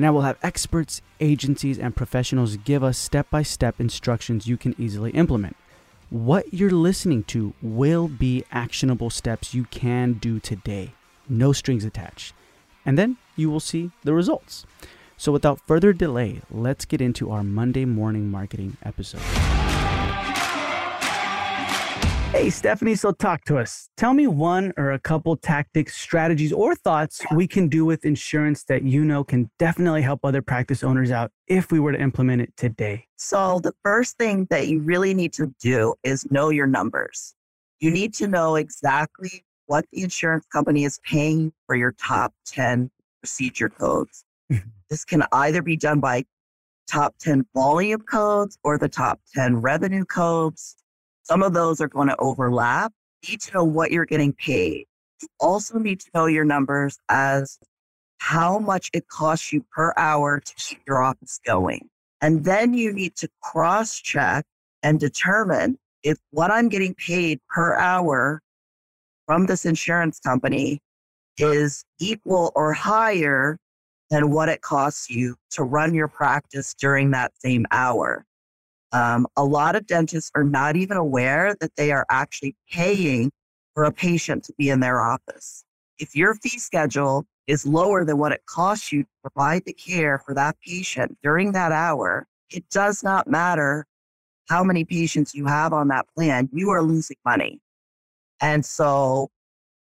And I will have experts, agencies, and professionals give us step by step instructions you can easily implement. What you're listening to will be actionable steps you can do today, no strings attached. And then you will see the results. So, without further delay, let's get into our Monday morning marketing episode. Hey, Stephanie, so talk to us. Tell me one or a couple tactics, strategies, or thoughts we can do with insurance that you know can definitely help other practice owners out if we were to implement it today. So, the first thing that you really need to do is know your numbers. You need to know exactly what the insurance company is paying for your top 10 procedure codes. Mm-hmm. This can either be done by top 10 volume codes or the top 10 revenue codes. Some of those are going to overlap. You need to know what you're getting paid. You also need to know your numbers as how much it costs you per hour to keep your office going. And then you need to cross check and determine if what I'm getting paid per hour from this insurance company is equal or higher than what it costs you to run your practice during that same hour. Um, a lot of dentists are not even aware that they are actually paying for a patient to be in their office. If your fee schedule is lower than what it costs you to provide the care for that patient during that hour, it does not matter how many patients you have on that plan, you are losing money. And so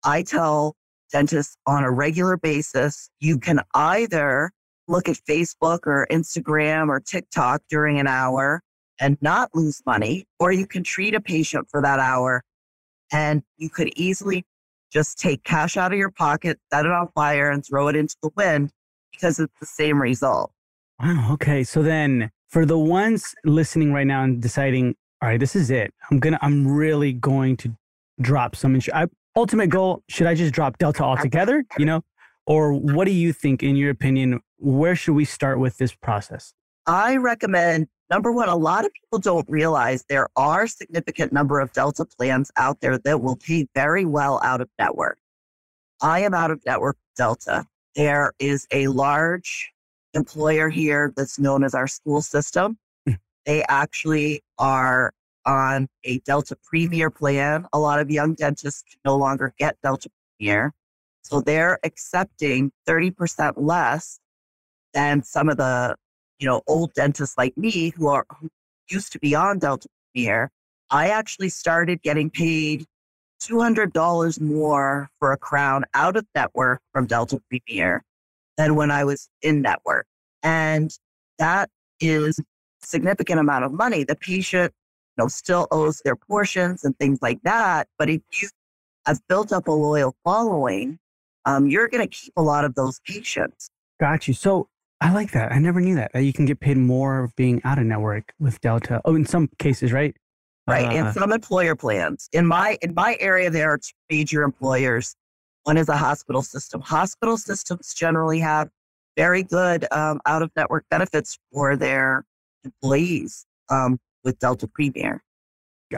I tell dentists on a regular basis. You can either look at Facebook or Instagram or TikTok during an hour and not lose money, or you can treat a patient for that hour and you could easily just take cash out of your pocket, set it on fire, and throw it into the wind because it's the same result. Wow. Okay. So then for the ones listening right now and deciding, all right, this is it. I'm to, I'm really going to drop some insurance ultimate goal should i just drop delta altogether you know or what do you think in your opinion where should we start with this process i recommend number one a lot of people don't realize there are significant number of delta plans out there that will pay very well out of network i am out of network delta there is a large employer here that's known as our school system hmm. they actually are on a Delta Premier plan. A lot of young dentists can no longer get Delta Premier. So they're accepting 30% less than some of the, you know, old dentists like me who are who used to be on Delta Premier. I actually started getting paid $200 more for a crown out of network from Delta Premier than when I was in network. And that is significant amount of money. The patient you know, still owes their portions and things like that. But if you have built up a loyal following, um, you're going to keep a lot of those patients. Got you. So I like that. I never knew that. That you can get paid more being out of network with Delta. Oh, in some cases, right? Right. Uh, in some employer plans. In my in my area, there are two major employers. One is a hospital system. Hospital systems generally have very good um, out of network benefits for their employees. Um, with Delta Premier.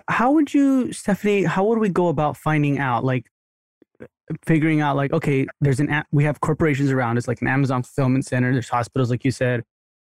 How would you, Stephanie, how would we go about finding out, like figuring out like, okay, there's an, we have corporations around us, like an Amazon fulfillment center, there's hospitals, like you said,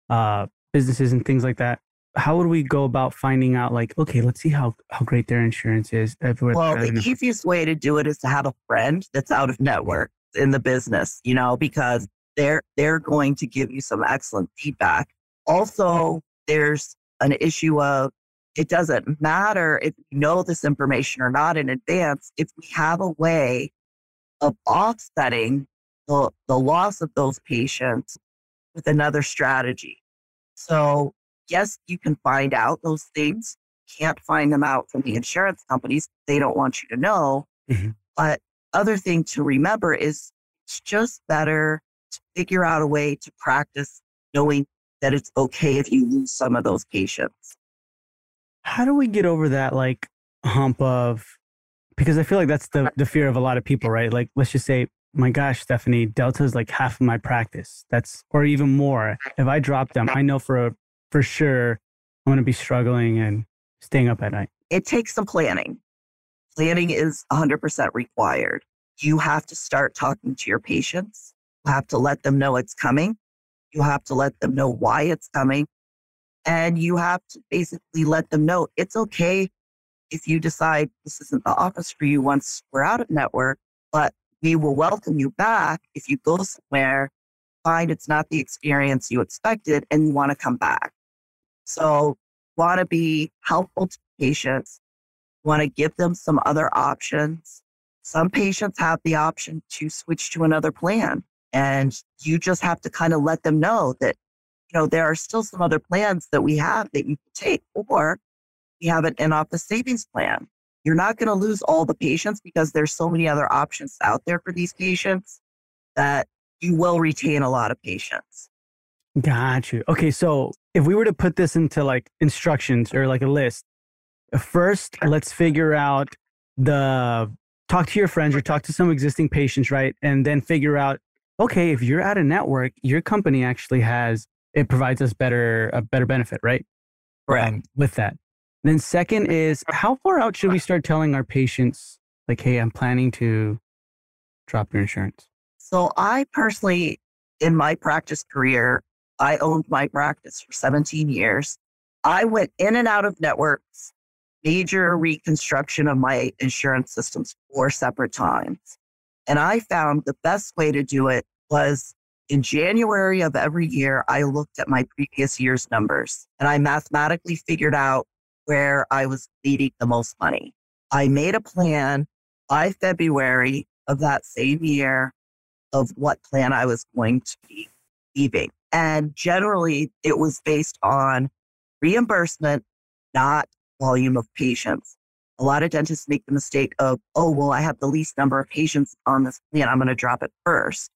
uh, businesses and things like that. How would we go about finding out like, okay, let's see how, how great their insurance is? Well, the easiest way to do it is to have a friend that's out of network in the business, you know, because they're, they're going to give you some excellent feedback. Also, there's an issue of it doesn't matter if you know this information or not in advance. If we have a way of offsetting the, the loss of those patients with another strategy. So, yes, you can find out those things. Can't find them out from the insurance companies. They don't want you to know. Mm-hmm. But other thing to remember is it's just better to figure out a way to practice knowing that it's okay if you lose some of those patients. how do we get over that like hump of because I feel like that's the the fear of a lot of people, right? Like let's just say, my gosh, Stephanie, Delta is like half of my practice. That's or even more. If I drop them, I know for for sure I'm gonna be struggling and staying up at night. It takes some planning. Planning is 100% required. You have to start talking to your patients. You have to let them know it's coming. You have to let them know why it's coming. And you have to basically let them know it's okay if you decide this isn't the office for you once we're out of network, but we will welcome you back if you go somewhere, find it's not the experience you expected, and you want to come back. So, want to be helpful to patients, want to give them some other options. Some patients have the option to switch to another plan, and you just have to kind of let them know that you know, there are still some other plans that we have that you can take, or we have an in office savings plan. You're not going to lose all the patients because there's so many other options out there for these patients that you will retain a lot of patients. Got you. Okay. So if we were to put this into like instructions or like a list, first, let's figure out the talk to your friends or talk to some existing patients, right? And then figure out, okay, if you're at a network, your company actually has it provides us better a better benefit, right? Right. Um, with that. Then second is how far out should we start telling our patients like, hey, I'm planning to drop your insurance? So I personally, in my practice career, I owned my practice for 17 years. I went in and out of networks, major reconstruction of my insurance systems four separate times. And I found the best way to do it was in January of every year, I looked at my previous year's numbers and I mathematically figured out where I was needing the most money. I made a plan by February of that same year of what plan I was going to be leaving. And generally, it was based on reimbursement, not volume of patients. A lot of dentists make the mistake of, oh, well, I have the least number of patients on this plan. I'm going to drop it first.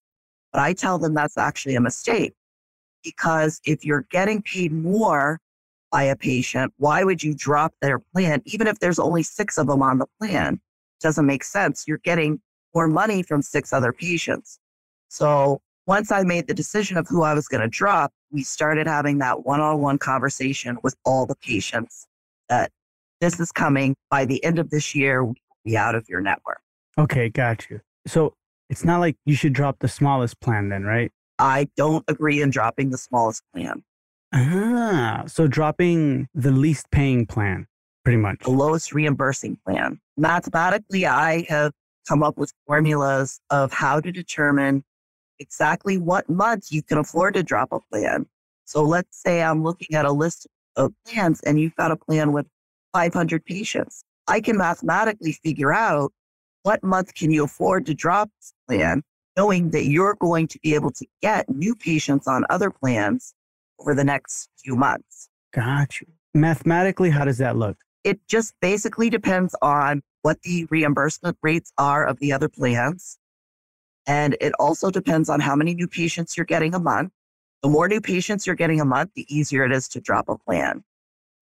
But I tell them that's actually a mistake because if you're getting paid more by a patient, why would you drop their plan? Even if there's only six of them on the plan, it doesn't make sense. You're getting more money from six other patients. So once I made the decision of who I was going to drop, we started having that one on one conversation with all the patients that this is coming by the end of this year, we'll be out of your network. Okay, got you. So it's not like you should drop the smallest plan then, right? I don't agree in dropping the smallest plan. Ah, so dropping the least paying plan, pretty much. The lowest reimbursing plan. Mathematically, I have come up with formulas of how to determine exactly what month you can afford to drop a plan. So let's say I'm looking at a list of plans and you've got a plan with 500 patients. I can mathematically figure out what month can you afford to drop this plan, knowing that you're going to be able to get new patients on other plans over the next few months? Got you. Mathematically, how does that look? It just basically depends on what the reimbursement rates are of the other plans. And it also depends on how many new patients you're getting a month. The more new patients you're getting a month, the easier it is to drop a plan.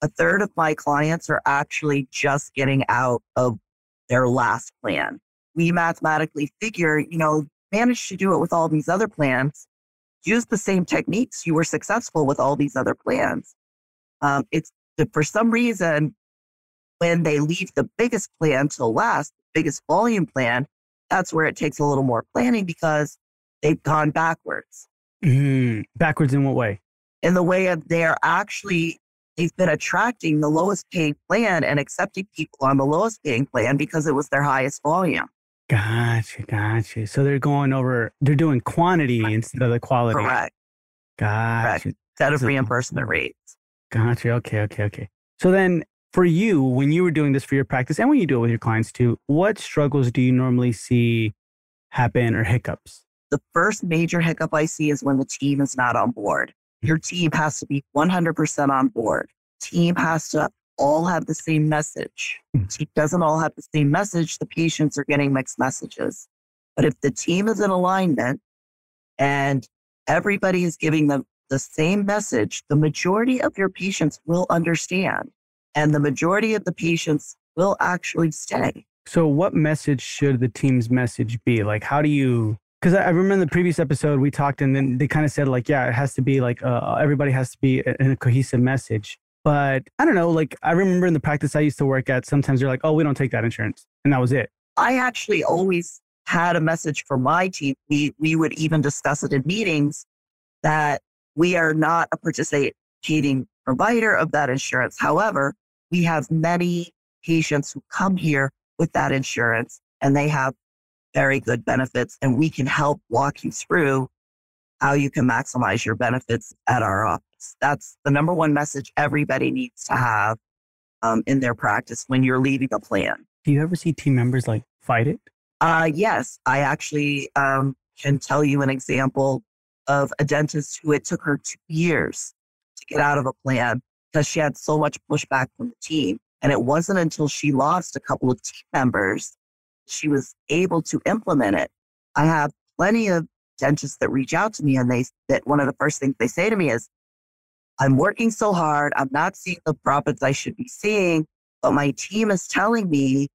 A third of my clients are actually just getting out of their last plan. We mathematically figure, you know, managed to do it with all these other plans, use the same techniques. You were successful with all these other plans. Um, it's for some reason, when they leave the biggest plan to last, the biggest volume plan, that's where it takes a little more planning because they've gone backwards. Mm, backwards in what way? In the way of they're actually they've been attracting the lowest paying plan and accepting people on the lowest paying plan because it was their highest volume. Gotcha, gotcha. So they're going over, they're doing quantity instead of the quality. Correct. Gotcha. Correct. Instead of so, reimbursement rates. Gotcha. Okay, okay, okay. So then for you, when you were doing this for your practice and when you do it with your clients too, what struggles do you normally see happen or hiccups? The first major hiccup I see is when the team is not on board. Your team has to be 100% on board. Team has to all have the same message. Hmm. Team doesn't all have the same message. The patients are getting mixed messages. But if the team is in alignment and everybody is giving them the same message, the majority of your patients will understand. And the majority of the patients will actually stay. So, what message should the team's message be? Like, how do you? Because I remember the previous episode we talked, and then they kind of said like, yeah, it has to be like uh, everybody has to be in a cohesive message. But I don't know. Like, I remember in the practice I used to work at, sometimes they're like, oh, we don't take that insurance, and that was it. I actually always had a message for my team. We we would even discuss it in meetings that we are not a participating provider of that insurance. However, we have many patients who come here with that insurance and they have very good benefits and we can help walk you through how you can maximize your benefits at our office. That's the number one message everybody needs to have um, in their practice when you're leaving a plan. Do you ever see team members like fight it? Uh, yes, I actually um, can tell you an example of a dentist who it took her two years to get out of a plan because she had so much pushback from the team. And it wasn't until she lost a couple of team members she was able to implement it. I have plenty of dentists that reach out to me and they that one of the first things they say to me is, I'm working so hard, I'm not seeing the profits I should be seeing, but my team is telling me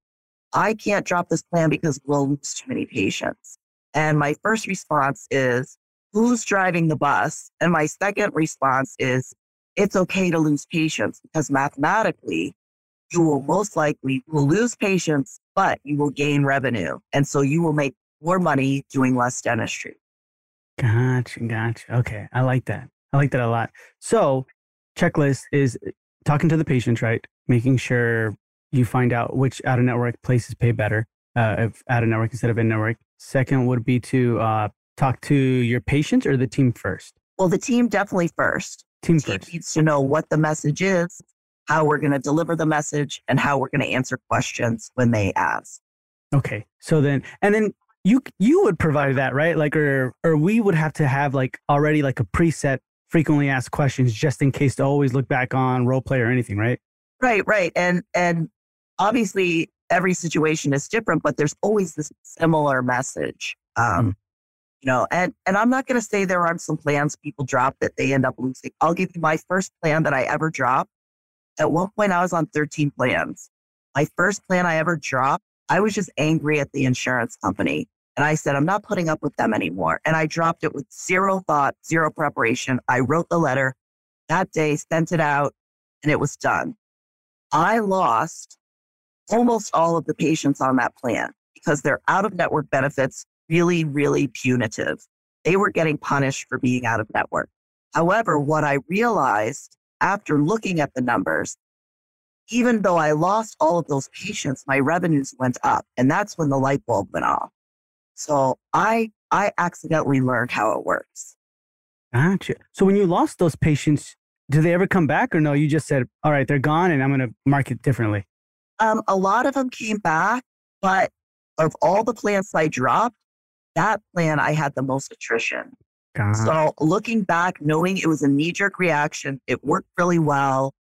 I can't drop this plan because we'll lose too many patients. And my first response is, who's driving the bus? And my second response is, it's okay to lose patients because mathematically, you will most likely will lose patients, but you will gain revenue. And so you will make more money doing less dentistry. Gotcha. Gotcha. Okay. I like that. I like that a lot. So, checklist is uh, talking to the patient, right? Making sure you find out which out of network places pay better, uh, if out of network instead of in network. Second would be to uh, talk to your patients or the team first. Well, the team definitely first. Team, team first needs to know what the message is, how we're going to deliver the message, and how we're going to answer questions when they ask. Okay. So then, and then you you would provide that, right? Like, or or we would have to have like already like a preset frequently asked questions just in case to always look back on role play or anything, right? Right, right. And and obviously every situation is different, but there's always this similar message. Um, mm. You know, and and I'm not going to say there aren't some plans people drop that they end up losing. I'll give you my first plan that I ever dropped. At one point, I was on 13 plans. My first plan I ever dropped, I was just angry at the insurance company. And I said, I'm not putting up with them anymore. And I dropped it with zero thought, zero preparation. I wrote the letter that day, sent it out, and it was done. I lost almost all of the patients on that plan because their out of network benefits really, really punitive. They were getting punished for being out of network. However, what I realized after looking at the numbers, even though I lost all of those patients, my revenues went up. And that's when the light bulb went off. So I I accidentally learned how it works. Gotcha. So when you lost those patients, do they ever come back or no? You just said, all right, they're gone and I'm going to mark it differently. Um, a lot of them came back, but of all the plants I dropped, that plan I had the most attrition. So looking back, knowing it was a knee jerk reaction, it worked really well.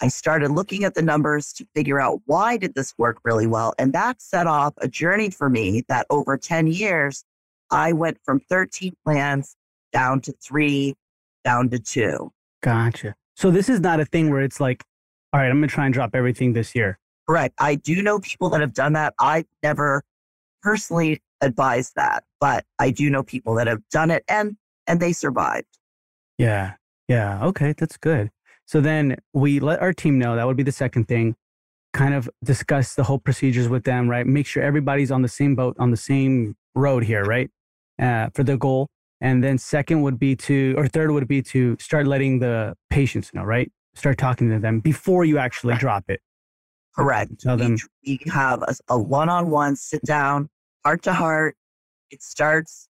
I started looking at the numbers to figure out why did this work really well. And that set off a journey for me that over 10 years, I went from 13 plans down to three, down to two. Gotcha. So this is not a thing where it's like, all right, I'm going to try and drop everything this year. Correct. I do know people that have done that. I never personally advised that, but I do know people that have done it and and they survived. Yeah. Yeah. Okay, that's good. So then we let our team know that would be the second thing. Kind of discuss the whole procedures with them, right? Make sure everybody's on the same boat, on the same road here, right? Uh, for the goal. And then second would be to, or third would be to start letting the patients know, right? Start talking to them before you actually right. drop it. Correct. Tell them. We, we have a one on one sit down, heart to heart. It starts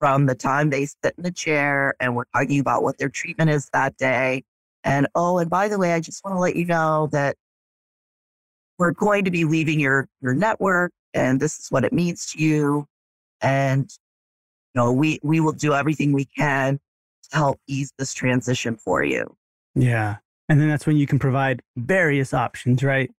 from the time they sit in the chair and we're talking about what their treatment is that day. And oh, and by the way, I just want to let you know that we're going to be leaving your, your network and this is what it means to you. And you know, we we will do everything we can to help ease this transition for you. Yeah. And then that's when you can provide various options, right?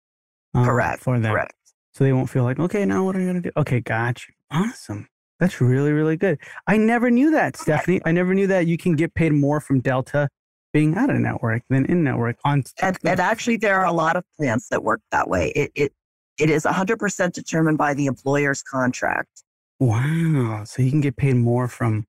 Um, correct. For them. Correct. So they won't feel like, okay, now what are you going to do? Okay, gotcha. Awesome. That's really, really good. I never knew that, Stephanie. I never knew that you can get paid more from Delta being out of network than in network on and, and actually there are a lot of plans that work that way. It it it is 100% determined by the employer's contract. Wow. So you can get paid more from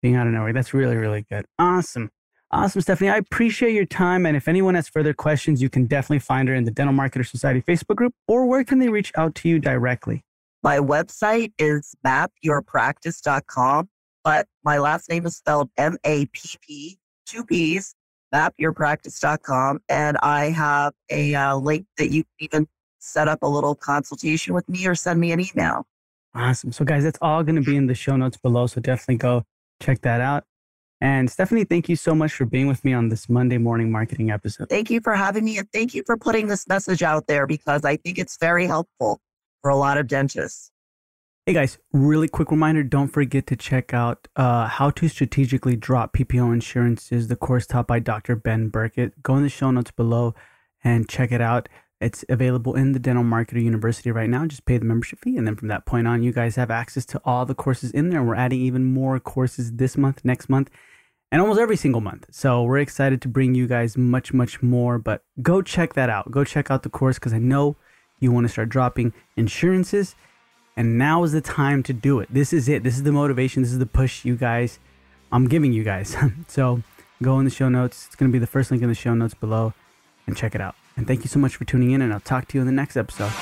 being out of network. That's really really good. Awesome. Awesome stephanie. I appreciate your time and if anyone has further questions you can definitely find her in the dental marketer society facebook group or where can they reach out to you directly? My website is mappyourpractice.com but my last name is spelled m-a-p-p two p's mappyourpractice.com. And I have a uh, link that you can even set up a little consultation with me or send me an email. Awesome. So, guys, that's all going to be in the show notes below. So, definitely go check that out. And Stephanie, thank you so much for being with me on this Monday morning marketing episode. Thank you for having me. And thank you for putting this message out there because I think it's very helpful for a lot of dentists. Hey guys, really quick reminder don't forget to check out uh, How to Strategically Drop PPO Insurances, the course taught by Dr. Ben Burkett. Go in the show notes below and check it out. It's available in the Dental Marketer University right now. Just pay the membership fee. And then from that point on, you guys have access to all the courses in there. We're adding even more courses this month, next month, and almost every single month. So we're excited to bring you guys much, much more. But go check that out. Go check out the course because I know you want to start dropping insurances and now is the time to do it. This is it. This is the motivation. This is the push you guys, I'm giving you guys. so go in the show notes. It's going to be the first link in the show notes below and check it out. And thank you so much for tuning in, and I'll talk to you in the next episode.